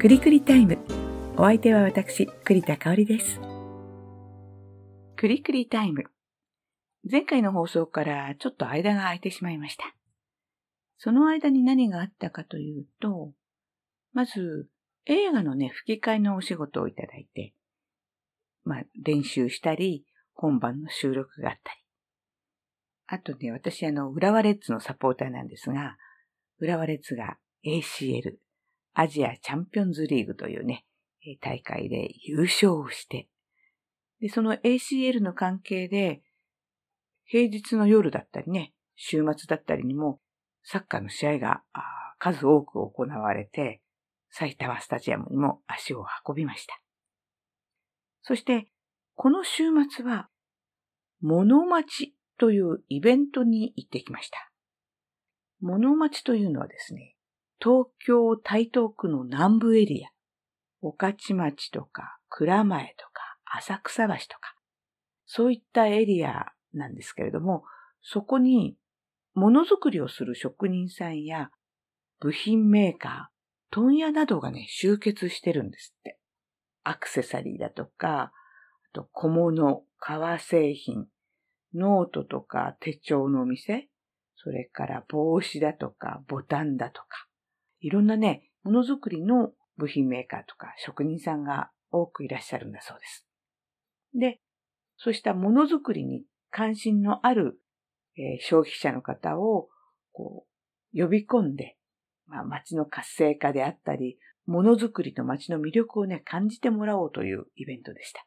くりくりタイム。お相手は私、栗田香織です。くりくりタイム。前回の放送からちょっと間が空いてしまいました。その間に何があったかというと、まず、映画のね、吹き替えのお仕事をいただいて、まあ、練習したり、本番の収録があったり。あとね、私、あの、浦和レッズのサポーターなんですが、浦和レッズが ACL、アジアチャンピオンズリーグというね、大会で優勝をして、で、その ACL の関係で、平日の夜だったりね、週末だったりにも、サッカーの試合が数多く行われて、埼玉スタジアムにも足を運びました。そして、この週末は、物町というイベントに行ってきました。物町というのはですね、東京台東区の南部エリア、御徒町とか蔵前とか浅草橋とか、そういったエリアなんですけれども、そこにものづくりをする職人さんや部品メーカー、問屋などがね、集結してるんですって。アクセサリーだとか、あと小物、革製品、ノートとか手帳のお店、それから帽子だとかボタンだとか、いろんなね、ものづくりの部品メーカーとか職人さんが多くいらっしゃるんだそうです。で、そうしたものづくりに関心のある、えー、消費者の方をこう呼び込んで、まあ、街の活性化であったり、ものづくりと街の魅力をね、感じてもらおうというイベントでした。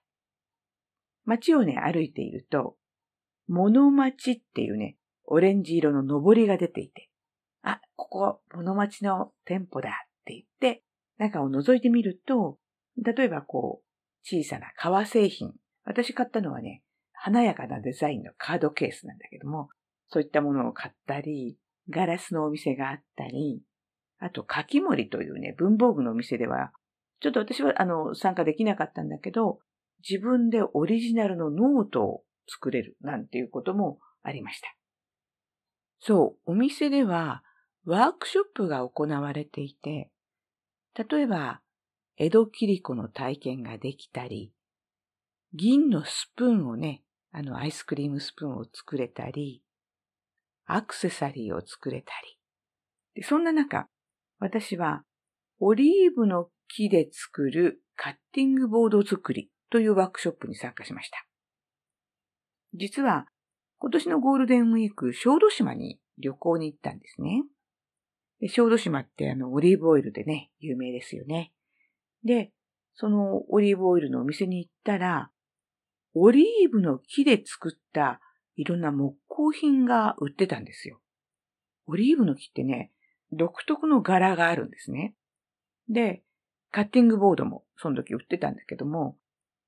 街をね、歩いていると、物町っていうね、オレンジ色の上りが出ていて、あ、ここ、物町の店舗だって言って、中を覗いてみると、例えばこう、小さな革製品。私買ったのはね、華やかなデザインのカードケースなんだけども、そういったものを買ったり、ガラスのお店があったり、あと、かき盛りというね、文房具のお店では、ちょっと私はあの、参加できなかったんだけど、自分でオリジナルのノートを作れるなんていうこともありました。そう、お店ではワークショップが行われていて、例えば、江戸切子の体験ができたり、銀のスプーンをね、あのアイスクリームスプーンを作れたり、アクセサリーを作れたり。でそんな中、私はオリーブの木で作るカッティングボード作りというワークショップに参加しました。実は今年のゴールデンウィーク、小豆島に旅行に行ったんですね。で小豆島ってあのオリーブオイルでね、有名ですよね。で、そのオリーブオイルのお店に行ったら、オリーブの木で作ったいろんな木工品が売ってたんですよ。オリーブの木ってね、独特の柄があるんですね。で、カッティングボードもその時売ってたんだけども、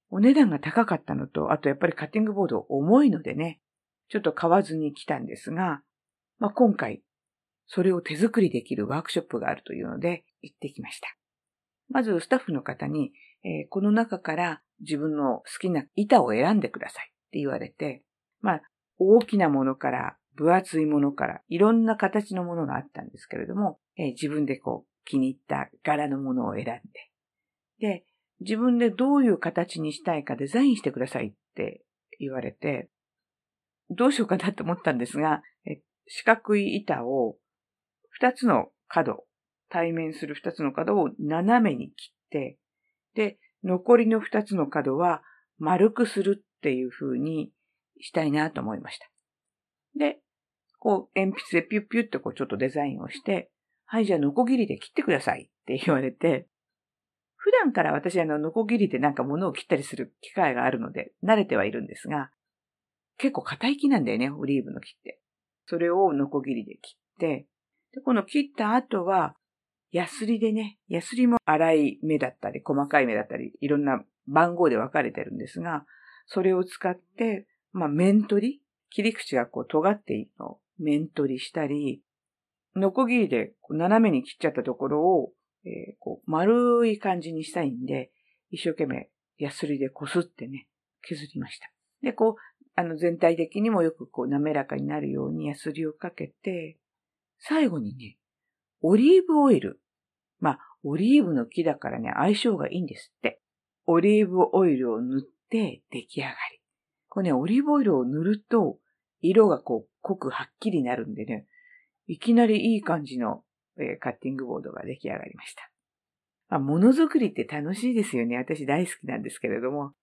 お値段が高かったのと、あとやっぱりカッティングボード重いのでね、ちょっと買わずに来たんですが、まあ、今回、それを手作りできるワークショップがあるというので行ってきました。まずスタッフの方に、えー、この中から自分の好きな板を選んでくださいって言われて、まあ、大きなものから分厚いものからいろんな形のものがあったんですけれども、えー、自分でこう気に入った柄のものを選んで、で、自分でどういう形にしたいかデザインしてくださいって言われて、どうしようかなと思ったんですが、四角い板を二つの角、対面する二つの角を斜めに切って、で、残りの二つの角は丸くするっていう風にしたいなと思いました。で、こう、鉛筆でピュッピュッとこうちょっとデザインをして、はい、じゃあノコギリで切ってくださいって言われて、普段から私あの、ノコギリでなんか物を切ったりする機会があるので、慣れてはいるんですが、結構硬い木なんだよね、オリーブの木って。それをノコギリで切って、で、この切った後は、ヤスリでね、ヤスリも粗い目だったり、細かい目だったり、いろんな番号で分かれてるんですが、それを使って、まあ、面取り切り口がこう尖っているのを面取りしたり、ノコギリで斜めに切っちゃったところを、えー、こう丸い感じにしたいんで、一生懸命ヤスリでこすってね、削りました。で、こう、あの全体的にもよくこう滑らかになるようにヤスリをかけて、最後にね、オリーブオイル。まあ、オリーブの木だからね、相性がいいんですって。オリーブオイルを塗って出来上がり。これね、オリーブオイルを塗ると、色がこう、濃くはっきりなるんでね、いきなりいい感じの、えー、カッティングボードが出来上がりました。まあ、ものづくりって楽しいですよね。私大好きなんですけれども。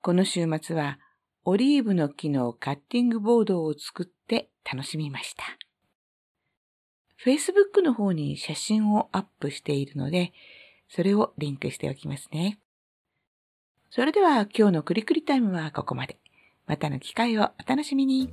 この週末は、オリーブの木のカッティングボードを作って楽しみました。Facebook の方に写真をアップしているので、それをリンクしておきますね。それでは今日のクリクリタイムはここまで。またの機会をお楽しみに。